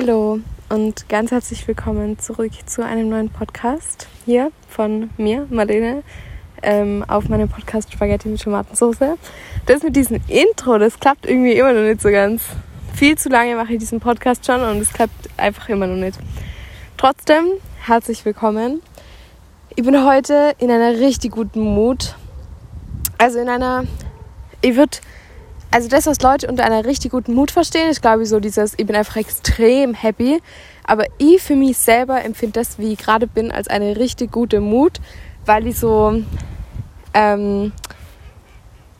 Hallo und ganz herzlich willkommen zurück zu einem neuen Podcast hier von mir, Marlene, ähm, auf meinem Podcast Spaghetti mit Tomatensauce. Das mit diesem Intro, das klappt irgendwie immer noch nicht so ganz. Viel zu lange mache ich diesen Podcast schon und es klappt einfach immer noch nicht. Trotzdem, herzlich willkommen. Ich bin heute in einer richtig guten Mut. Also in einer, ich würde also das, was Leute unter einer richtig guten Mut verstehen, ist glaube ich so dieses, ich bin einfach extrem happy. Aber ich für mich selber empfinde das, wie ich gerade bin, als eine richtig gute Mut, weil ich so, ähm,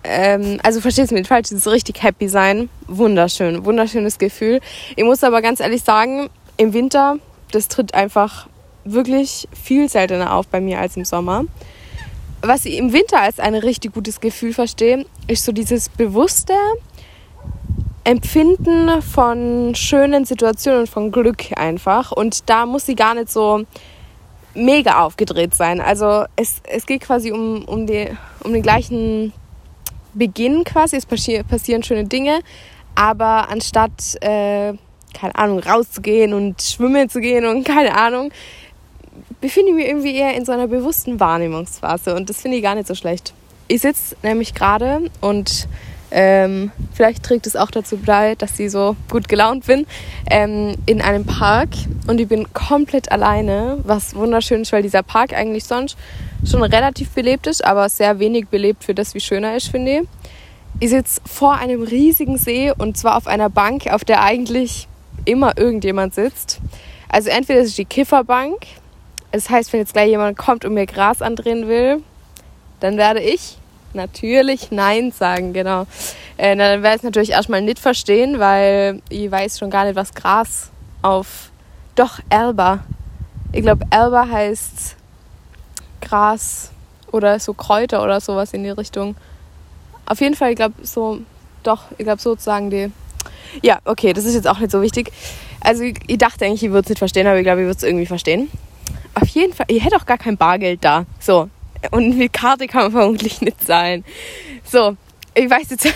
ähm, also verstehst du mich nicht falsch, dieses richtig happy sein, wunderschön, wunderschönes Gefühl. Ich muss aber ganz ehrlich sagen, im Winter, das tritt einfach wirklich viel seltener auf bei mir als im Sommer was ich im Winter als ein richtig gutes Gefühl verstehe, ist so dieses bewusste Empfinden von schönen Situationen und von Glück einfach. Und da muss sie gar nicht so mega aufgedreht sein. Also es, es geht quasi um, um, die, um den gleichen Beginn quasi. Es passieren schöne Dinge, aber anstatt, äh, keine Ahnung, rauszugehen und schwimmen zu gehen und keine Ahnung, befinde ich mich irgendwie eher in so einer bewussten Wahrnehmungsphase und das finde ich gar nicht so schlecht. Ich sitze nämlich gerade und ähm, vielleicht trägt es auch dazu bei, dass ich so gut gelaunt bin, ähm, in einem Park und ich bin komplett alleine, was wunderschön ist, weil dieser Park eigentlich sonst schon relativ belebt ist, aber sehr wenig belebt für das, wie schön er ist, finde ich. Ich sitze vor einem riesigen See und zwar auf einer Bank, auf der eigentlich immer irgendjemand sitzt. Also entweder ist es die Kifferbank, das heißt, wenn jetzt gleich jemand kommt und mir Gras andrehen will, dann werde ich natürlich Nein sagen, genau. Äh, dann werde ich es natürlich erstmal nicht verstehen, weil ich weiß schon gar nicht, was Gras auf. Doch, Erba. Ich glaube, Erba heißt Gras oder so Kräuter oder sowas in die Richtung. Auf jeden Fall, ich glaube, so, doch, ich glaube, sozusagen die. Ja, okay, das ist jetzt auch nicht so wichtig. Also, ich, ich dachte eigentlich, ich würde es nicht verstehen, aber ich glaube, ich würde es irgendwie verstehen auf jeden Fall, ihr hättet auch gar kein Bargeld da. So. Und mit Karte kann man vermutlich nicht zahlen. So, ich weiß jetzt.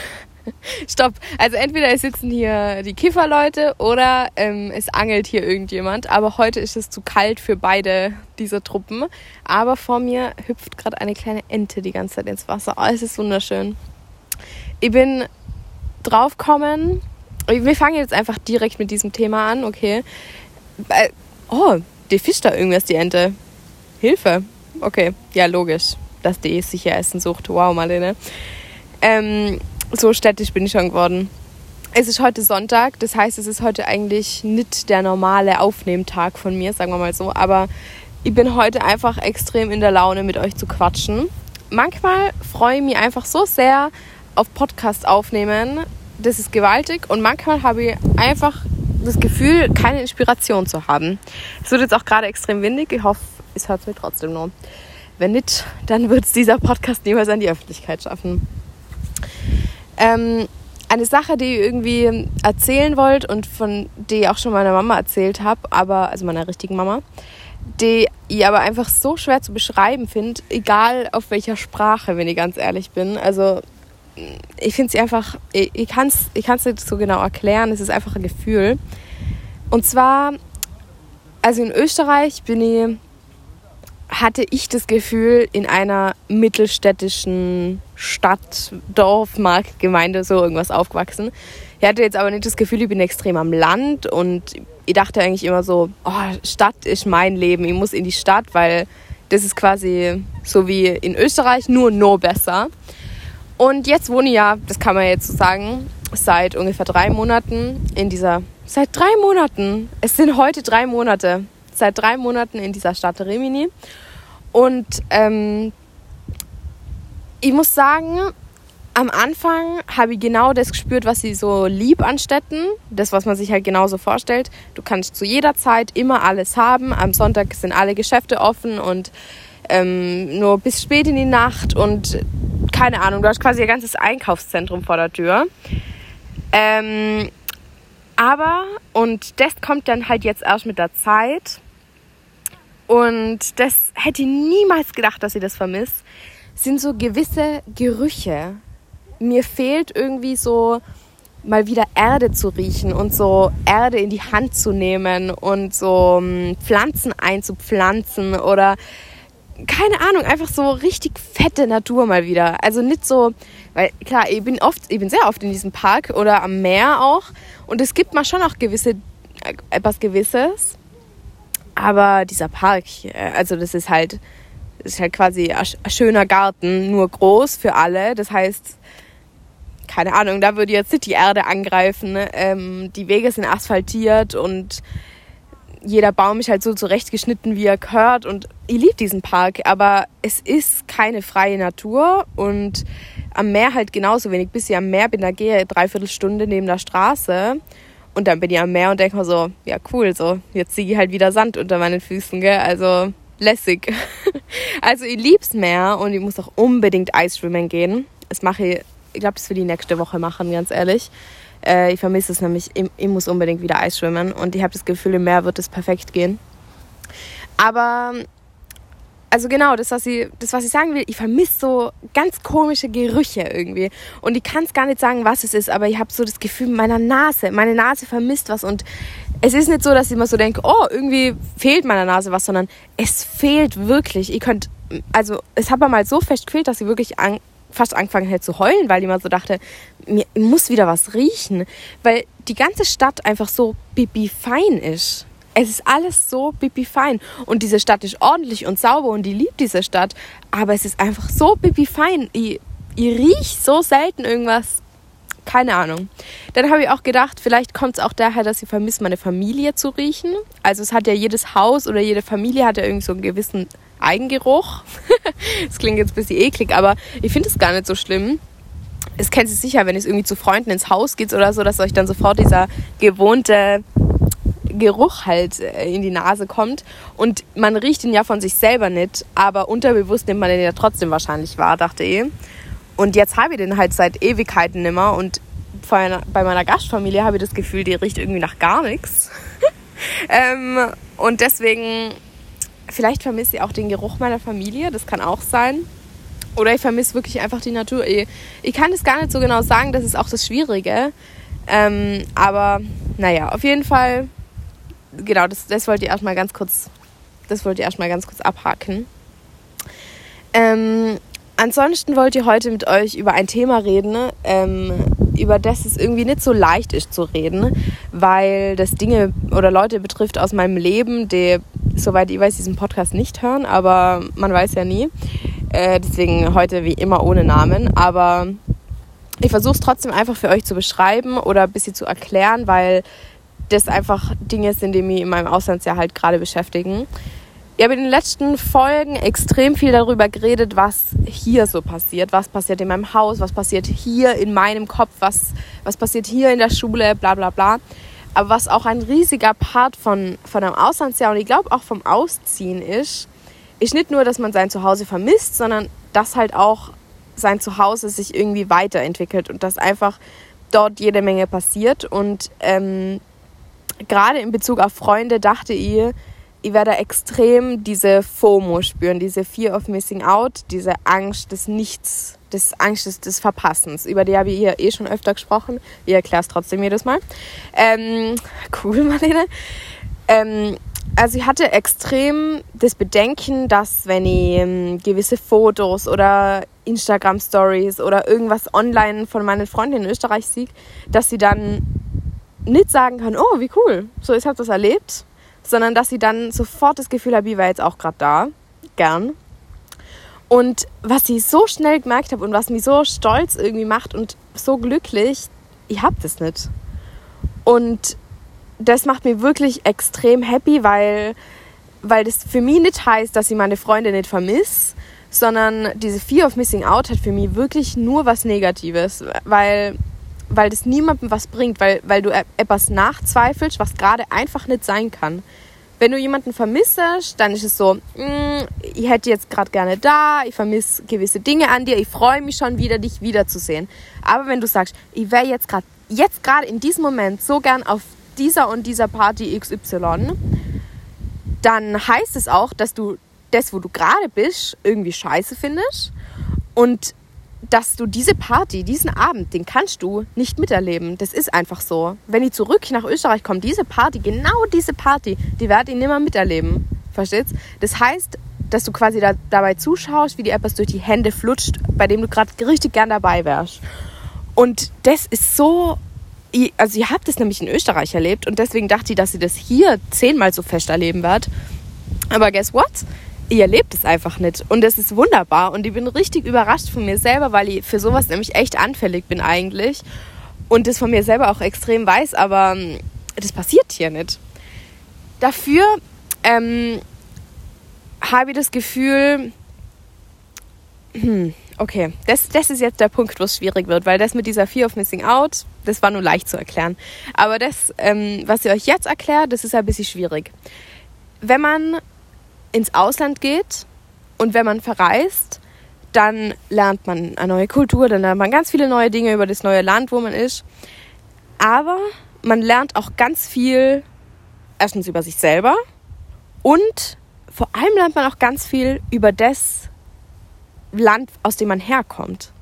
Stopp. Also entweder sitzen hier die Kifferleute oder ähm, es angelt hier irgendjemand. Aber heute ist es zu kalt für beide dieser Truppen. Aber vor mir hüpft gerade eine kleine Ente die ganze Zeit ins Wasser. Oh, es ist wunderschön. Ich bin draufgekommen. Wir fangen jetzt einfach direkt mit diesem Thema an, okay? Oh, die fischt da irgendwas, die Ente. Hilfe. Okay, ja, logisch, dass die sicher Essen sucht. Wow, Marlene. Ähm, so städtisch bin ich schon geworden. Es ist heute Sonntag, das heißt, es ist heute eigentlich nicht der normale Aufnehmtag von mir, sagen wir mal so. Aber ich bin heute einfach extrem in der Laune, mit euch zu quatschen. Manchmal freue ich mich einfach so sehr auf Podcast aufnehmen. Das ist gewaltig. Und manchmal habe ich einfach das Gefühl, keine Inspiration zu haben. Es wird jetzt auch gerade extrem windig. Ich hoffe, es hört mir trotzdem noch. Wenn nicht, dann wird es dieser Podcast niemals an die Öffentlichkeit schaffen. Ähm, eine Sache, die ich irgendwie erzählen wollt und von der ich auch schon meiner Mama erzählt habe, aber also meiner richtigen Mama, die ich aber einfach so schwer zu beschreiben finde, egal auf welcher Sprache, wenn ich ganz ehrlich bin. Also ich finde sie einfach, ich, ich kann es ich nicht so genau erklären, es ist einfach ein Gefühl. Und zwar, also in Österreich bin ich, hatte ich das Gefühl, in einer mittelstädtischen Stadt, Dorf, Markt, Gemeinde, so irgendwas aufgewachsen. Ich hatte jetzt aber nicht das Gefühl, ich bin extrem am Land und ich dachte eigentlich immer so, oh, Stadt ist mein Leben, ich muss in die Stadt, weil das ist quasi so wie in Österreich, nur no besser. Und jetzt wohne ich ja, das kann man jetzt so sagen, seit ungefähr drei Monaten in dieser. Seit drei Monaten. Es sind heute drei Monate. Seit drei Monaten in dieser Stadt Rimini. Und ähm, ich muss sagen, am Anfang habe ich genau das gespürt, was sie so lieb an Städten. Das, was man sich halt genauso vorstellt. Du kannst zu jeder Zeit immer alles haben. Am Sonntag sind alle Geschäfte offen und ähm, nur bis spät in die Nacht und keine Ahnung, du hast quasi ein ganzes Einkaufszentrum vor der Tür. Ähm, aber, und das kommt dann halt jetzt erst mit der Zeit. Und das hätte ich niemals gedacht, dass ich das vermisse, sind so gewisse Gerüche. Mir fehlt irgendwie so mal wieder Erde zu riechen und so Erde in die Hand zu nehmen und so ähm, Pflanzen einzupflanzen oder keine Ahnung, einfach so richtig fette Natur mal wieder. Also nicht so, weil klar, ich bin oft, ich bin sehr oft in diesem Park oder am Meer auch und es gibt mal schon auch gewisse, äh, etwas Gewisses. Aber dieser Park, äh, also das ist halt, das ist halt quasi ein schöner Garten, nur groß für alle. Das heißt, keine Ahnung, da würde jetzt nicht die Erde angreifen. Ne? Ähm, die Wege sind asphaltiert und jeder Baum ist halt so zurechtgeschnitten, wie er gehört. Und ich liebe diesen Park, aber es ist keine freie Natur und am Meer halt genauso. Wenn ich bis ich am Meer bin, da gehe ich dreiviertel Stunde neben der Straße und dann bin ich am Meer und denke mir so, ja cool, so jetzt sehe ich halt wieder Sand unter meinen Füßen, gell? Also lässig. also ich lieb's Meer und ich muss auch unbedingt Eisschwimmen gehen. Das mache ich, ich glaube, das will ich nächste Woche machen, ganz ehrlich. Äh, ich vermisse es nämlich, ich, ich, muss unbedingt wieder Eis schwimmen und ich habe das Gefühl, im Meer wird es perfekt gehen. Aber, also genau, das was, ich, das, was ich sagen will, ich vermisse so ganz komische Gerüche irgendwie. Und ich kann es gar nicht sagen, was es ist, aber ich habe so das Gefühl, meiner Nase, meine Nase vermisst was und es ist nicht so, dass ich immer so denke, oh, irgendwie fehlt meiner Nase was, sondern es fehlt wirklich. Ihr könnt, also es hat mir mal so fest gefehlt, dass ich wirklich an, fast angefangen hätte zu heulen, weil ich immer so dachte, mir muss wieder was riechen, weil die ganze Stadt einfach so bibi fein ist. Es ist alles so bibi fein und diese Stadt ist ordentlich und sauber und ich liebe diese Stadt, aber es ist einfach so bibi fein. Ich, ich riech so selten irgendwas. Keine Ahnung. Dann habe ich auch gedacht, vielleicht kommt es auch daher, dass ich vermisse, meine Familie zu riechen. Also es hat ja jedes Haus oder jede Familie hat ja irgendwie so einen gewissen Eigengeruch. das klingt jetzt ein bisschen eklig, aber ich finde es gar nicht so schlimm. Es kennt sich sicher, wenn es irgendwie zu Freunden ins Haus geht oder so, dass euch dann sofort dieser gewohnte Geruch halt äh, in die Nase kommt. Und man riecht ihn ja von sich selber nicht, aber unterbewusst nimmt man den ja trotzdem wahrscheinlich wahr, dachte ich. Und jetzt habe ich den halt seit Ewigkeiten nimmer und bei meiner Gastfamilie habe ich das Gefühl, die riecht irgendwie nach gar nichts. ähm, und deswegen Vielleicht vermisse ich auch den Geruch meiner Familie, das kann auch sein. Oder ich vermisse wirklich einfach die Natur. Ich, kann es gar nicht so genau sagen, das ist auch das Schwierige. Ähm, aber naja, auf jeden Fall, genau, das, das wollte ich erstmal ganz kurz, das wollte ich erstmal ganz kurz abhaken. Ähm, ansonsten wollte ich heute mit euch über ein Thema reden, ähm, über das es irgendwie nicht so leicht ist zu reden, weil das Dinge oder Leute betrifft aus meinem Leben, die soweit ich weiß, diesen Podcast nicht hören, aber man weiß ja nie. Äh, deswegen heute wie immer ohne Namen. Aber ich versuche es trotzdem einfach für euch zu beschreiben oder ein bisschen zu erklären, weil das einfach Dinge sind, die mich in meinem Auslandsjahr halt gerade beschäftigen. Ich habe in den letzten Folgen extrem viel darüber geredet, was hier so passiert, was passiert in meinem Haus, was passiert hier in meinem Kopf, was, was passiert hier in der Schule, bla bla bla. Aber was auch ein riesiger Part von, von einem Auslandsjahr und ich glaube auch vom Ausziehen ist, ist nicht nur, dass man sein Zuhause vermisst, sondern dass halt auch sein Zuhause sich irgendwie weiterentwickelt und dass einfach dort jede Menge passiert. Und ähm, gerade in Bezug auf Freunde dachte ich, ich werde extrem diese FOMO spüren, diese Fear of Missing Out, diese Angst des Nichts, des Angst des, Verpassens. Über die habe ich hier eh schon öfter gesprochen. Ich erkläre es trotzdem jedes Mal. Ähm, cool, Marlene. Ähm, also ich hatte extrem das Bedenken, dass wenn ich ähm, gewisse Fotos oder Instagram Stories oder irgendwas online von meinen Freunden in Österreich sehe, dass sie dann nicht sagen kann, oh, wie cool, so ich habe das erlebt, sondern dass sie dann sofort das Gefühl habe, ich war jetzt auch gerade da, gern. Und was ich so schnell gemerkt habe und was mich so stolz irgendwie macht und so glücklich, ich habe das nicht. Und das macht mich wirklich extrem happy, weil, weil das für mich nicht heißt, dass ich meine Freunde nicht vermisse, sondern diese Fear of Missing Out hat für mich wirklich nur was Negatives, weil weil das niemandem was bringt, weil, weil du e-, etwas nachzweifelst, was gerade einfach nicht sein kann. Wenn du jemanden vermisst, dann ist es so, mm, ich hätte jetzt gerade gerne da, ich vermisse gewisse Dinge an dir, ich freue mich schon wieder, dich wiederzusehen. Aber wenn du sagst, ich wäre jetzt gerade, jetzt gerade in diesem Moment so gern auf dieser und dieser Party XY, dann heißt es auch, dass du das, wo du gerade bist, irgendwie scheiße findest und dass du diese Party, diesen Abend, den kannst du nicht miterleben. Das ist einfach so. Wenn ich zurück nach Österreich komme, diese Party, genau diese Party, die werde ich nimmer miterleben. Verstehst? Das heißt, dass du quasi da, dabei zuschaust, wie die etwas durch die Hände flutscht, bei dem du gerade richtig gern dabei wärst. Und das ist so, also ihr habt das nämlich in Österreich erlebt und deswegen dachte ich, dass sie das hier zehnmal so fest erleben wird. Aber guess what? Ihr erlebt es einfach nicht. Und das ist wunderbar. Und ich bin richtig überrascht von mir selber, weil ich für sowas nämlich echt anfällig bin eigentlich. Und das von mir selber auch extrem weiß, aber ähm, das passiert hier nicht. Dafür ähm, habe ich das Gefühl, hm, okay, das, das ist jetzt der Punkt, wo es schwierig wird, weil das mit dieser Fear of Missing Out, das war nur leicht zu erklären. Aber das, ähm, was ich euch jetzt erkläre, das ist ein bisschen schwierig. Wenn man ins Ausland geht und wenn man verreist, dann lernt man eine neue Kultur, dann lernt man ganz viele neue Dinge über das neue Land, wo man ist. Aber man lernt auch ganz viel erstens über sich selber und vor allem lernt man auch ganz viel über das Land, aus dem man herkommt.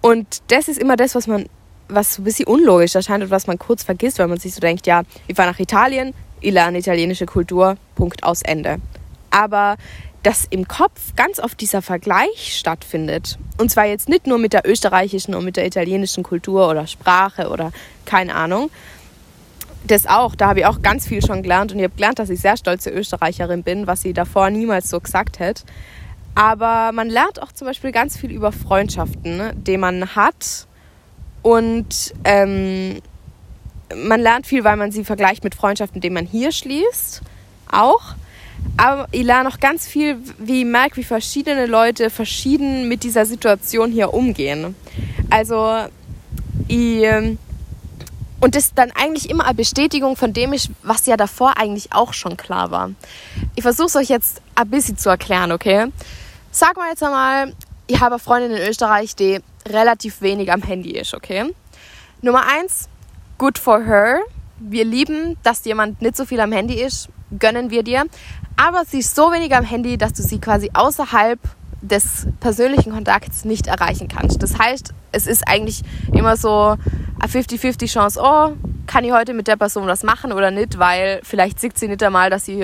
Und das ist immer das, was man, was so ein bisschen unlogisch erscheint und was man kurz vergisst, weil man sich so denkt, ja, ich fahre nach Italien, ich lerne italienische Kultur, Punkt aus Ende. Aber dass im Kopf ganz oft dieser Vergleich stattfindet. Und zwar jetzt nicht nur mit der österreichischen und mit der italienischen Kultur oder Sprache oder keine Ahnung, das auch, da habe ich auch ganz viel schon gelernt und ich habe gelernt, dass ich sehr stolze Österreicherin bin, was sie davor niemals so gesagt hätte. Aber man lernt auch zum Beispiel ganz viel über Freundschaften, ne, die man hat. Und ähm, man lernt viel, weil man sie vergleicht mit Freundschaften, die man hier schließt. Auch. Aber ich lerne auch ganz viel, wie ich merke, wie verschiedene Leute verschieden mit dieser Situation hier umgehen. Also, ich ähm, und das dann eigentlich immer eine Bestätigung von dem ist, was ja davor eigentlich auch schon klar war. Ich versuche es euch jetzt ein bisschen zu erklären, okay? Sag mal jetzt einmal, ich habe eine Freundin in Österreich, die relativ wenig am Handy ist, okay? Nummer eins, good for her. Wir lieben, dass jemand nicht so viel am Handy ist, gönnen wir dir. Aber sie ist so wenig am Handy, dass du sie quasi außerhalb des persönlichen Kontakts nicht erreichen kannst. Das heißt, es ist eigentlich immer so eine 50-50 Chance, oh, kann ich heute mit der Person was machen oder nicht, weil vielleicht sieht sie nicht einmal, dass ich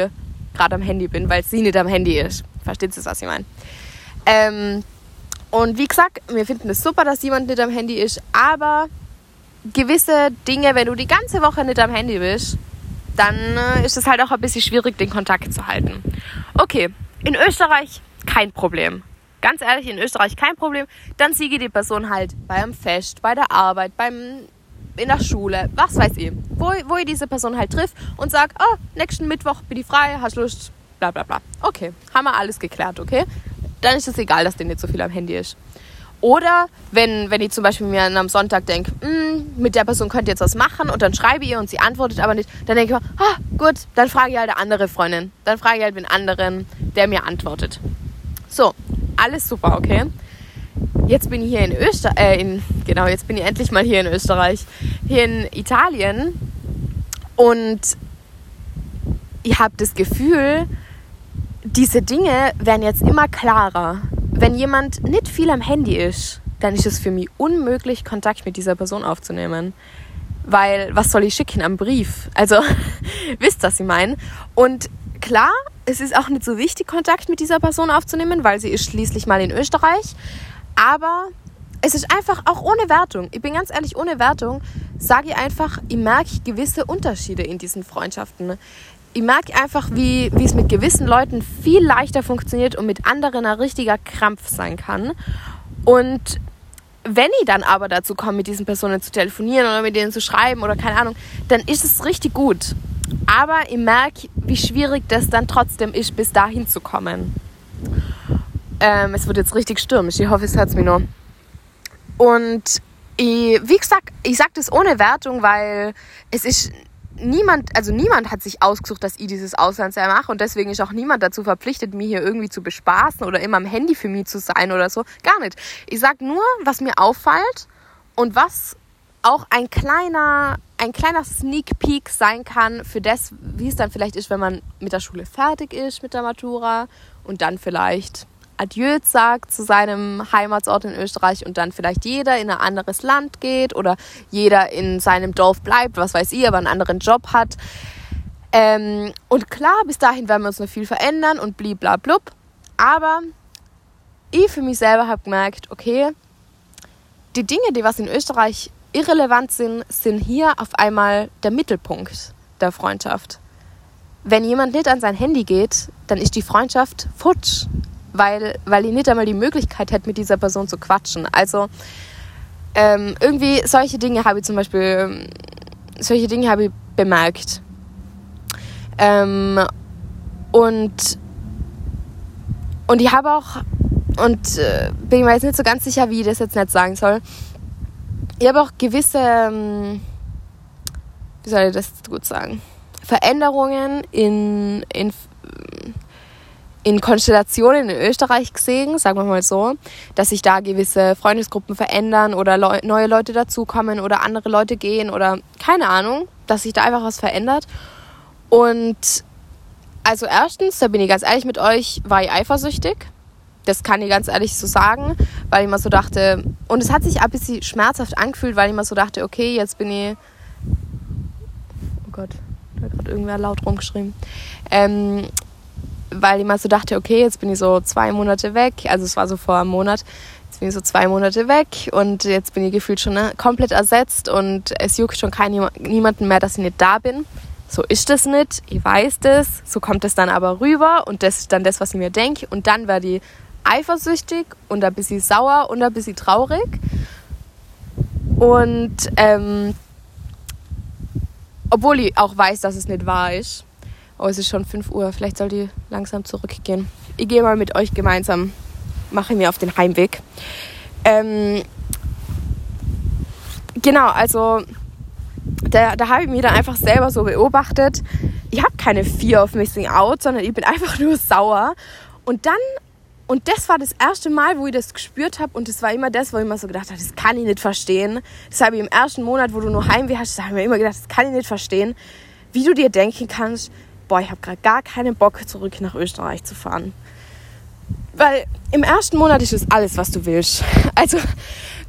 gerade am Handy bin, weil sie nicht am Handy ist. Versteht ihr, was ich meine? Ähm, und wie gesagt, wir finden es super, dass jemand nicht am Handy ist, aber gewisse Dinge, wenn du die ganze Woche nicht am Handy bist, dann äh, ist es halt auch ein bisschen schwierig, den Kontakt zu halten. Okay, in Österreich kein Problem. Ganz ehrlich, in Österreich kein Problem. Dann siege die Person halt beim Fest, bei der Arbeit, beim in der Schule, was weiß ich, wo, wo ich diese Person halt trifft und sage, oh, nächsten Mittwoch bin ich frei, hast Lust, bla bla bla. Okay, haben wir alles geklärt, okay? Dann ist es egal, dass der nicht so viel am Handy ist. Oder wenn, wenn ich zum Beispiel mir am Sonntag denke, hm, mit der Person könnte jetzt was machen und dann schreibe ich ihr und sie antwortet aber nicht, dann denke ich mir, ah, gut, dann frage ich halt eine andere Freundin. Dann frage ich halt den anderen, der mir antwortet. So, alles super, okay? Jetzt bin ich hier in Österreich, äh, genau, jetzt bin ich endlich mal hier in Österreich, hier in Italien und ich habe das Gefühl, diese Dinge werden jetzt immer klarer. Wenn jemand nicht viel am Handy ist, dann ist es für mich unmöglich, Kontakt mit dieser Person aufzunehmen. Weil, was soll ich schicken am Brief? Also, wisst, was ich meine? Und klar, es ist auch nicht so wichtig, Kontakt mit dieser Person aufzunehmen, weil sie ist schließlich mal in Österreich. Aber es ist einfach auch ohne Wertung. Ich bin ganz ehrlich, ohne Wertung sage ich einfach, ich merke gewisse Unterschiede in diesen Freundschaften. Ich merke einfach, wie, wie es mit gewissen Leuten viel leichter funktioniert und mit anderen ein richtiger Krampf sein kann. Und wenn ich dann aber dazu komme, mit diesen Personen zu telefonieren oder mit denen zu schreiben oder keine Ahnung, dann ist es richtig gut. Aber ich merke, wie schwierig das dann trotzdem ist, bis dahin zu kommen. Ähm, es wird jetzt richtig stürmisch. Ich hoffe, es hört mir nur. Und ich, wie gesagt, ich sage das ohne Wertung, weil es ist niemand, also niemand hat sich ausgesucht, dass ich dieses Auslandsjahr mache und deswegen ist auch niemand dazu verpflichtet, mich hier irgendwie zu bespaßen oder immer am Handy für mich zu sein oder so. Gar nicht. Ich sage nur, was mir auffällt und was auch ein kleiner, ein kleiner Sneak Peek sein kann für das, wie es dann vielleicht ist, wenn man mit der Schule fertig ist, mit der Matura und dann vielleicht Adieu sagt zu seinem Heimatsort in Österreich und dann vielleicht jeder in ein anderes Land geht oder jeder in seinem Dorf bleibt, was weiß ich, aber einen anderen Job hat. Ähm, und klar, bis dahin werden wir uns noch viel verändern und bliblablub. Aber ich für mich selber habe gemerkt, okay, die Dinge, die was in Österreich irrelevant sind, sind hier auf einmal der Mittelpunkt der Freundschaft. Wenn jemand nicht an sein Handy geht, dann ist die Freundschaft futsch, weil, weil ich nicht einmal die Möglichkeit hätte, mit dieser Person zu quatschen. Also ähm, irgendwie solche Dinge habe ich zum Beispiel, solche Dinge habe ich bemerkt. Ähm, und, und ich habe auch, und äh, bin mir jetzt nicht so ganz sicher, wie ich das jetzt nicht sagen soll, ich habe auch gewisse, ähm, wie soll ich das gut sagen, Veränderungen in, in, in Konstellationen in Österreich gesehen, sagen wir mal so, dass sich da gewisse Freundesgruppen verändern oder Leu neue Leute dazukommen oder andere Leute gehen oder keine Ahnung, dass sich da einfach was verändert. Und also erstens, da bin ich ganz ehrlich mit euch, war ich eifersüchtig. Das kann ich ganz ehrlich so sagen, weil ich mir so dachte, und es hat sich ein bisschen schmerzhaft angefühlt, weil ich mir so dachte, okay, jetzt bin ich. Oh Gott, da hat gerade irgendwer laut rumgeschrieben. Ähm, weil ich mir so dachte, okay, jetzt bin ich so zwei Monate weg. Also es war so vor einem Monat. Jetzt bin ich so zwei Monate weg und jetzt bin ich gefühlt schon ne, komplett ersetzt und es juckt schon kein, niemanden mehr, dass ich nicht da bin. So ist das nicht, ich weiß das, so kommt es dann aber rüber und das ist dann das, was ich mir denke. Und dann werde ich eifersüchtig und ein bisschen sauer und ein bisschen traurig. Und ähm, obwohl ich auch weiß, dass es nicht wahr ist. Oh, es ist schon 5 Uhr, vielleicht sollte ich langsam zurückgehen. Ich gehe mal mit euch gemeinsam, mache mir auf den Heimweg. Ähm, genau, also da, da habe ich mich dann einfach selber so beobachtet. Ich habe keine Fear of Missing Out, sondern ich bin einfach nur sauer. Und dann, und das war das erste Mal, wo ich das gespürt habe. Und das war immer das, wo ich immer so gedacht habe, das kann ich nicht verstehen. Das habe ich im ersten Monat, wo du nur Heimweh hast, habe ich mir immer gedacht, das kann ich nicht verstehen. Wie du dir denken kannst, boah, ich habe gerade gar keinen Bock, zurück nach Österreich zu fahren. Weil im ersten Monat ist es alles, was du willst. Also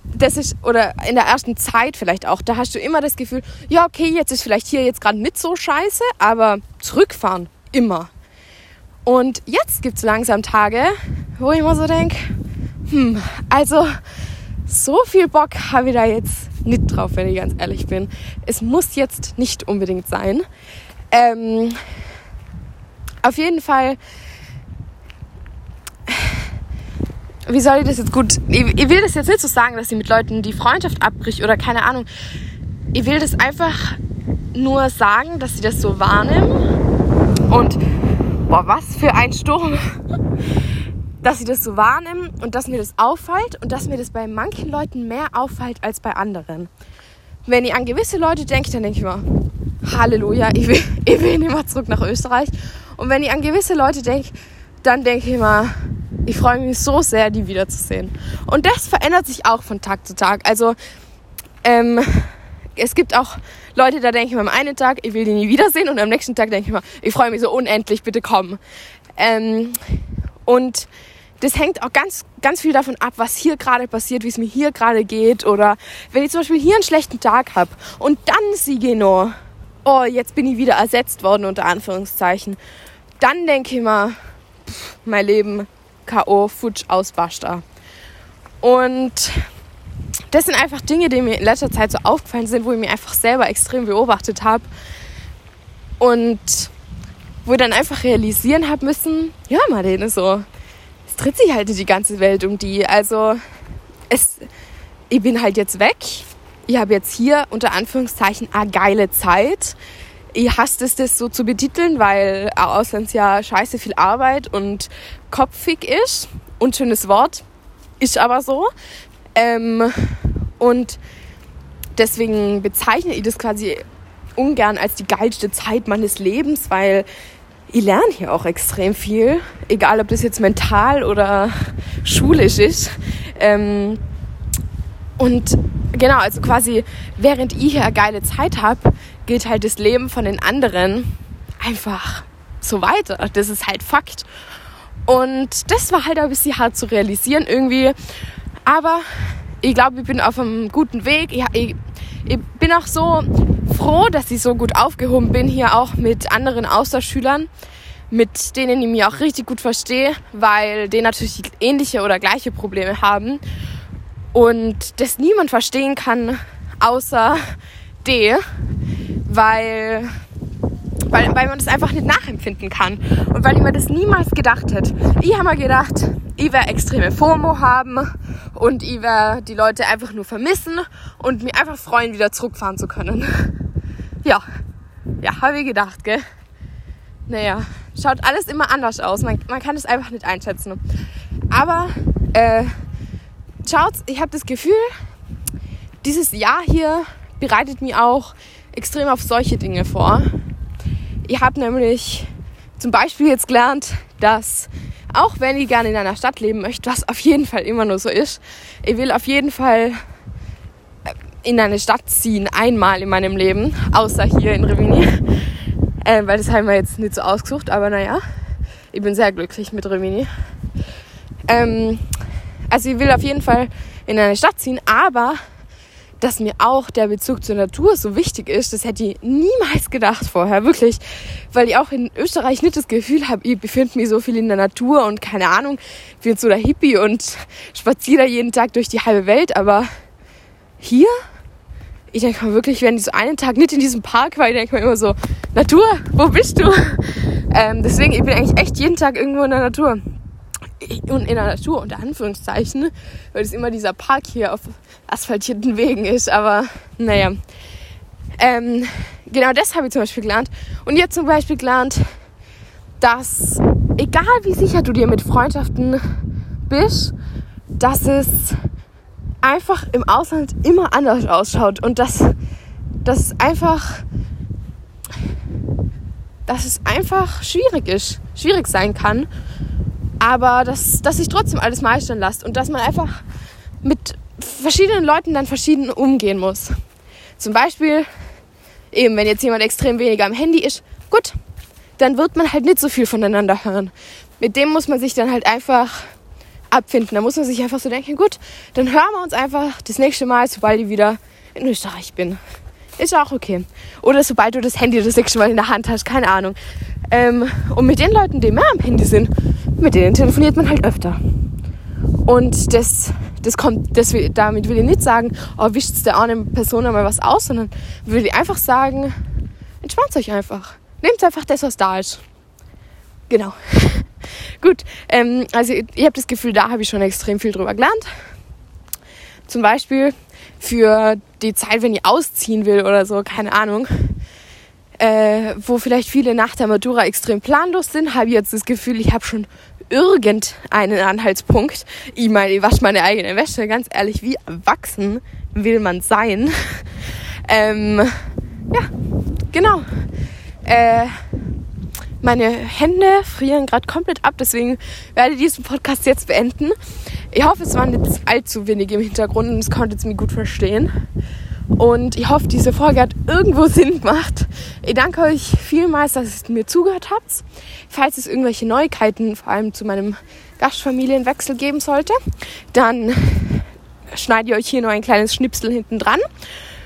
das ist, oder in der ersten Zeit vielleicht auch, da hast du immer das Gefühl, ja, okay, jetzt ist vielleicht hier jetzt gerade nicht so scheiße, aber zurückfahren, immer. Und jetzt gibt es langsam Tage, wo ich immer so denke, hm, also so viel Bock habe ich da jetzt nicht drauf, wenn ich ganz ehrlich bin. Es muss jetzt nicht unbedingt sein. Ähm, auf jeden Fall wie soll ich das jetzt gut. Ich, ich, will das jetzt nicht so sagen, dass sie mit Leuten die Freundschaft abbricht oder keine Ahnung. Ich will das einfach nur sagen, dass sie das so wahrnehmen. Und boah, was für ein Sturm. dass sie das so wahrnehmen und dass mir das auffällt und dass mir das bei manchen Leuten mehr auffällt als bei anderen. Wenn ich an gewisse Leute denke, dann denke ich mir, Halleluja, ich will, ich will nicht mehr zurück nach Österreich. Und wenn ich an gewisse Leute denke, dann denke ich mir, ich freue mich so sehr, die wiederzusehen. Und das verändert sich auch von Tag zu Tag. Also ähm, es gibt auch Leute, da denke ich mir am einen Tag, ich will die nie wiedersehen und am nächsten Tag denke ich mir, ich freue mich so unendlich, bitte komm. Ähm, und das hängt auch ganz, ganz viel davon ab, was hier gerade passiert, wie es mir hier gerade geht. Oder wenn ich zum Beispiel hier einen schlechten Tag habe und dann siege noch, oh, jetzt bin ich wieder ersetzt worden, unter Anführungszeichen. Dann denke ich pff, mein Leben, K.O. Futsch aus Basta. Und das sind einfach Dinge, die mir in letzter Zeit so aufgefallen sind, wo ich mir einfach selber extrem beobachtet habe. Und wo ich dann einfach realisieren habe müssen, ja, Marlene, so, es dreht sich halt die ganze Welt um die. Also, es, ich bin halt jetzt weg. Ich habe jetzt hier unter Anführungszeichen eine geile Zeit ich hasse es, das so zu betiteln, weil ein Auslandsjahr scheiße viel Arbeit und kopfig ist. Unschönes Wort, ist aber so. Ähm, und deswegen bezeichne ich das quasi ungern als die geilste Zeit meines Lebens, weil ich lerne hier auch extrem viel, egal ob das jetzt mental oder schulisch ist. Ähm, und genau, also quasi während ich hier eine geile Zeit habe, geht halt das Leben von den anderen einfach so weiter. Das ist halt Fakt. Und das war halt ein bisschen hart zu realisieren irgendwie. Aber ich glaube, ich bin auf einem guten Weg. Ich, ich, ich, bin auch so froh, dass ich so gut aufgehoben bin, hier auch mit anderen Austauschschülern, mit denen ich mich auch richtig gut verstehe, weil die natürlich ähnliche oder gleiche Probleme haben. Und das niemand verstehen kann, außer die, weil weil, weil man das einfach nicht nachempfinden kann und weil ich mir das niemals gedacht hätte. Ich habe mir gedacht, ich werde extreme FOMO haben und ich werde die Leute einfach nur vermissen und mich einfach freuen, wieder zurückfahren zu können. Ja, ja, habe ich gedacht, gell? Naja, schaut alles immer anders aus. Man, man kann es einfach nicht einschätzen. Aber äh, schaut, ich habe das Gefühl, dieses Jahr hier bereitet mich auch extrem auf solche Dinge vor. Ich habe nämlich zum Beispiel jetzt gelernt, dass auch wenn ich gerne in einer Stadt leben möchte, was auf jeden Fall immer nur so ist, ich will auf jeden Fall äh, in eine Stadt ziehen, einmal in meinem Leben, außer hier in Rimini. Äh, weil das haben wir jetzt nicht so ausgesucht, aber naja, ich bin sehr glücklich mit Rimini. Ähm, also ich will auf jeden Fall in eine Stadt ziehen, aber dass mir auch der Bezug zur Natur so wichtig ist, das hätte ich niemals gedacht vorher, wirklich. Weil ich auch in Österreich nicht das Gefühl habe, ich befinde mich so viel in der Natur und keine Ahnung, bin so der Hippie und spaziere da jeden Tag durch die halbe Welt, aber hier, ich denke mal wirklich, wenn ich so einen Tag nicht in diesem Park war, ich denke mir immer so, Natur, wo bist du? Ähm, deswegen, ich bin eigentlich echt jeden Tag irgendwo in der Natur und in der Natur unter Anführungszeichen, weil es immer dieser Park hier auf asphaltierten Wegen ist. Aber naja, ähm, genau das habe ich zum Beispiel gelernt. Und jetzt zum Beispiel gelernt, dass egal wie sicher du dir mit Freundschaften bist, dass es einfach im Ausland immer anders ausschaut und dass das einfach dass es einfach schwierig ist, schwierig sein kann aber dass, dass sich trotzdem alles meistern lässt und dass man einfach mit verschiedenen Leuten dann verschieden umgehen muss. Zum Beispiel, eben, wenn jetzt jemand extrem weniger am Handy ist, gut, dann wird man halt nicht so viel voneinander hören. Mit dem muss man sich dann halt einfach abfinden. Da muss man sich einfach so denken, gut, dann hören wir uns einfach das nächste Mal, sobald ich wieder in Österreich bin. Ist auch okay. Oder sobald du das Handy das nächste Mal in der Hand hast, keine Ahnung. Ähm, und mit den Leuten, die mehr am Handy sind, mit denen telefoniert man halt öfter. Und das, das kommt, das, damit will ich nicht sagen, oh, wischt der eine Person einmal was aus, sondern will ich einfach sagen, entspannt euch einfach. Nehmt einfach das, was da ist. Genau. Gut, ähm, also ich, ich habe das Gefühl, da habe ich schon extrem viel drüber gelernt. Zum Beispiel für die Zeit, wenn ich ausziehen will oder so, keine Ahnung äh, wo vielleicht viele nach der Matura extrem planlos sind, habe ich jetzt das Gefühl, ich habe schon irgendeinen Anhaltspunkt. Ich meine, ich wasche meine eigene Wäsche. Ganz ehrlich, wie erwachsen will man sein? ähm, ja, genau. Äh, meine Hände frieren gerade komplett ab, deswegen werde ich diesen Podcast jetzt beenden. Ich hoffe, es waren jetzt allzu wenig im Hintergrund und es konnte es mir gut verstehen. Und ich hoffe, diese Folge hat irgendwo Sinn gemacht. Ich danke euch vielmals, dass ihr mir zugehört habt. Falls es irgendwelche Neuigkeiten, vor allem zu meinem Gastfamilienwechsel geben sollte, dann schneidet ihr euch hier nur ein kleines Schnipsel hinten dran.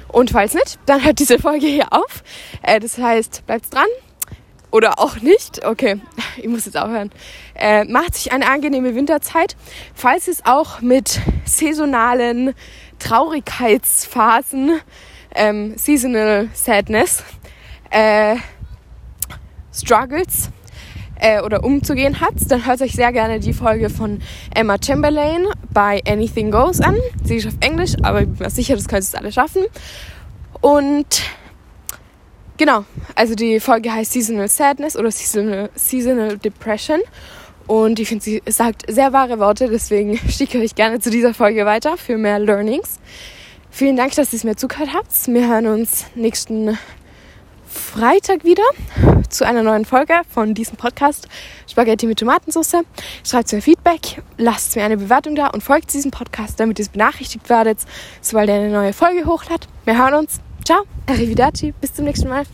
Und falls nicht, dann hört diese Folge hier auf. Äh, das heißt, bleibt dran. Oder auch nicht. Okay, ich muss jetzt aufhören. Äh, macht sich eine angenehme Winterzeit. Falls es auch mit saisonalen Traurigkeitsphasen, ähm, Seasonal Sadness, äh, Struggles äh, oder umzugehen hat, dann hört euch sehr gerne die Folge von Emma Chamberlain bei Anything Goes an. Sie ist auf Englisch, aber ich bin mir sicher, das könnt ihr alle schaffen. Und genau, also die Folge heißt Seasonal Sadness oder Seasonal, Seasonal Depression. Und ich finde, sie sagt sehr wahre Worte, deswegen schicke ich euch gerne zu dieser Folge weiter für mehr Learnings. Vielen Dank, dass ihr es mir zugehört habt. Wir hören uns nächsten Freitag wieder zu einer neuen Folge von diesem Podcast Spaghetti mit Tomatensauce. Schreibt mir Feedback, lasst mir eine Bewertung da und folgt diesem Podcast, damit ihr benachrichtigt werdet, sobald er eine neue Folge hochlad. Wir hören uns. Ciao, arrivederci, bis zum nächsten Mal.